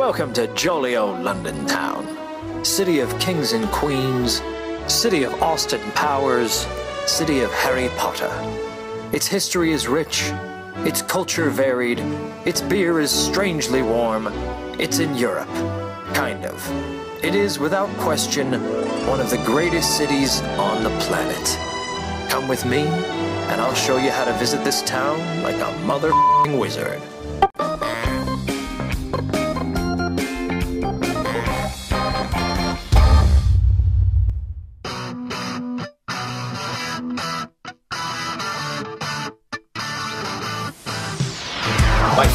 Welcome to jolly old London town. City of kings and queens, city of Austin Powers, city of Harry Potter. Its history is rich, its culture varied, its beer is strangely warm. It's in Europe, kind of. It is, without question, one of the greatest cities on the planet. Come with me, and I'll show you how to visit this town like a mother wizard.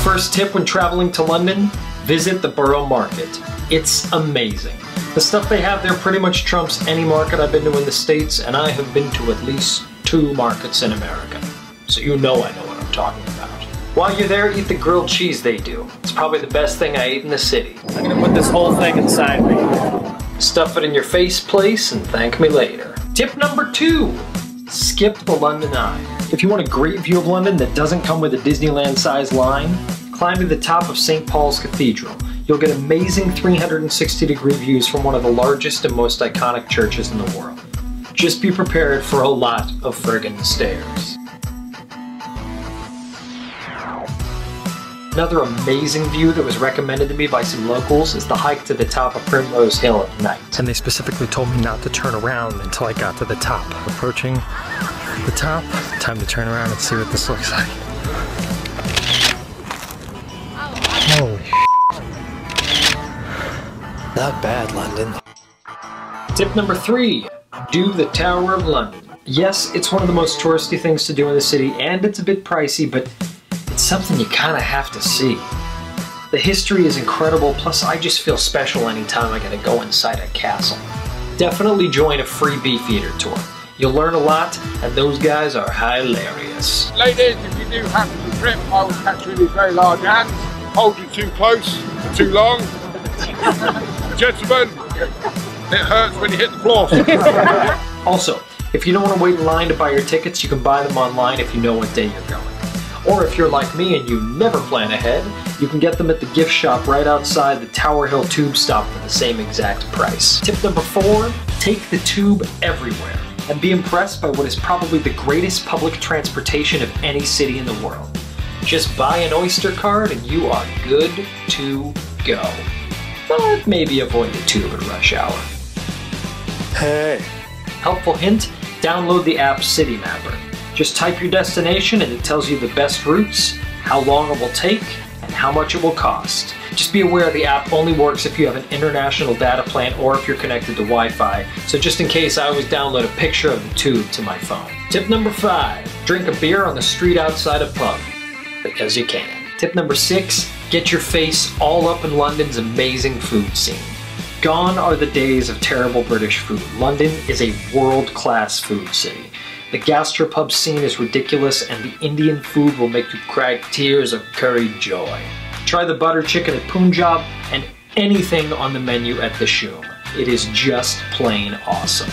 First tip when traveling to London visit the Borough Market. It's amazing. The stuff they have there pretty much trumps any market I've been to in the States, and I have been to at least two markets in America. So you know I know what I'm talking about. While you're there, eat the grilled cheese they do. It's probably the best thing I ate in the city. I'm gonna put this whole thing inside me. Stuff it in your face place and thank me later. Tip number two skip the London Eye. If you want a great view of London that doesn't come with a Disneyland sized line, climb to the top of St. Paul's Cathedral. You'll get amazing 360 degree views from one of the largest and most iconic churches in the world. Just be prepared for a lot of friggin' stairs. Another amazing view that was recommended to me by some locals is the hike to the top of Primrose Hill at night. and they specifically told me not to turn around until I got to the top. Approaching the top, time to turn around and see what this looks like. Holy Not bad, London. Tip number three do the Tower of London. Yes, it's one of the most touristy things to do in the city, and it's a bit pricey, but it's something you kind of have to see. The history is incredible, plus, I just feel special anytime I get to go inside a castle. Definitely join a free Beefeater tour. You'll learn a lot, and those guys are hilarious. Ladies, if you do happen to trip, I will catch you in these very large hands, hold you too close, for too long. Gentlemen, it hurts when you hit the floor. Also, if you don't want to wait in line to buy your tickets, you can buy them online if you know what day you're going. Or if you're like me and you never plan ahead, you can get them at the gift shop right outside the Tower Hill tube stop for the same exact price. Tip number four take the tube everywhere and be impressed by what is probably the greatest public transportation of any city in the world. Just buy an Oyster card and you are good to go. But maybe avoid the tube at rush hour. Hey. Helpful hint download the app Citymapper. Just type your destination and it tells you the best routes, how long it will take, and how much it will cost. Just be aware the app only works if you have an international data plan or if you're connected to Wi Fi, so just in case, I always download a picture of the tube to my phone. Tip number five drink a beer on the street outside a pub, because you can. Tip number six get your face all up in London's amazing food scene. Gone are the days of terrible British food. London is a world class food city. The gastropub scene is ridiculous, and the Indian food will make you cry tears of curried joy. Try the butter chicken at Punjab and anything on the menu at Dishoom. It is just plain awesome.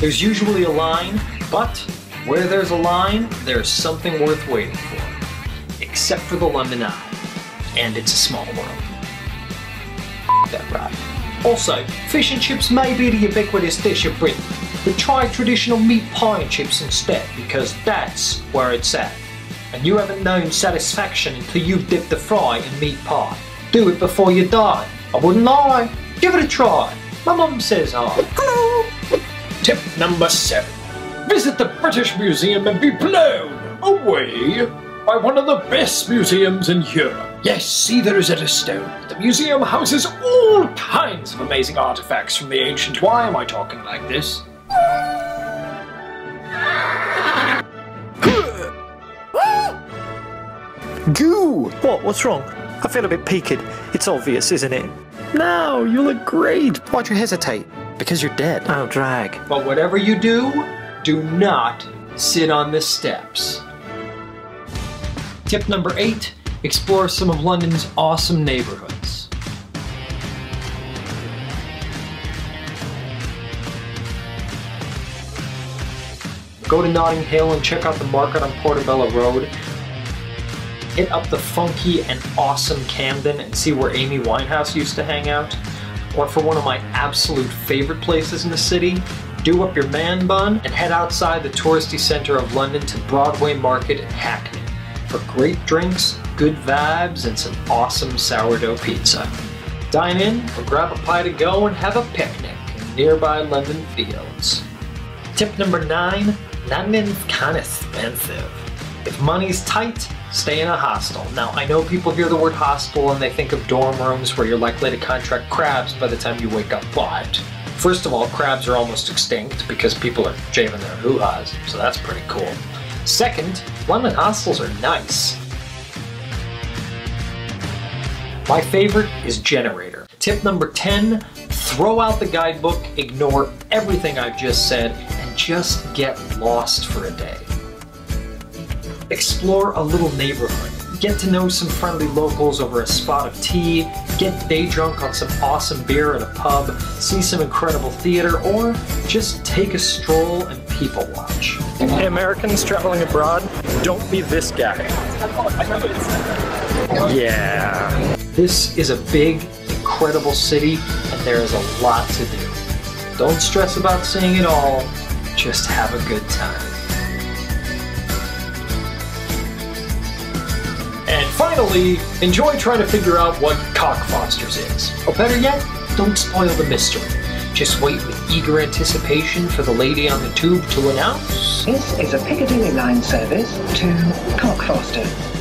There's usually a line, but where there's a line, there's something worth waiting for. Except for the London Eye. And it's a small world. That right. Also, fish and chips may be the ubiquitous dish of Britain, but try traditional meat pie and chips instead, because that's where it's at. And you haven't known satisfaction until you've dipped the fry in meat pie. Do it before you die. I wouldn't lie. Give it a try. My mum says I. Hello. Tip number seven. Visit the British Museum and be blown away by one of the best museums in Europe. Yes, see the Rosetta Stone. The museum houses all kinds of amazing artifacts from the ancient. Why am I talking like this? Goo! What? What's wrong? I feel a bit peaked. It's obvious, isn't it? No, you look great. Why'd you hesitate? Because you're dead. Oh, drag. But whatever you do, do not sit on the steps. Tip number eight explore some of London's awesome neighborhoods. Go to Notting Hill and check out the market on Portobello Road. Hit up the funky and awesome Camden and see where Amy Winehouse used to hang out, or for one of my absolute favorite places in the city, do up your man bun and head outside the touristy center of London to Broadway Market in Hackney for great drinks, good vibes, and some awesome sourdough pizza. Dine in or grab a pie to go and have a picnic in nearby London fields. Tip number nine London's kinda expensive. If money's tight, stay in a hostel. Now, I know people hear the word hostel and they think of dorm rooms where you're likely to contract crabs by the time you wake up, but first of all, crabs are almost extinct because people are shaving their hoo-has, so that's pretty cool. Second, London hostels are nice. My favorite is Generator. Tip number 10 throw out the guidebook, ignore everything I've just said, and just get lost for a day. Explore a little neighborhood. Get to know some friendly locals over a spot of tea, get day drunk on some awesome beer at a pub, see some incredible theater, or just take a stroll and people watch. Hey, Americans traveling abroad, don't be this guy. Yeah. This is a big, incredible city, and there is a lot to do. Don't stress about seeing it all, just have a good time. And finally, enjoy trying to figure out what Cockfosters is. Or better yet, don't spoil the mystery. Just wait with eager anticipation for the lady on the tube to announce. This is a Piccadilly line service to Cockfosters.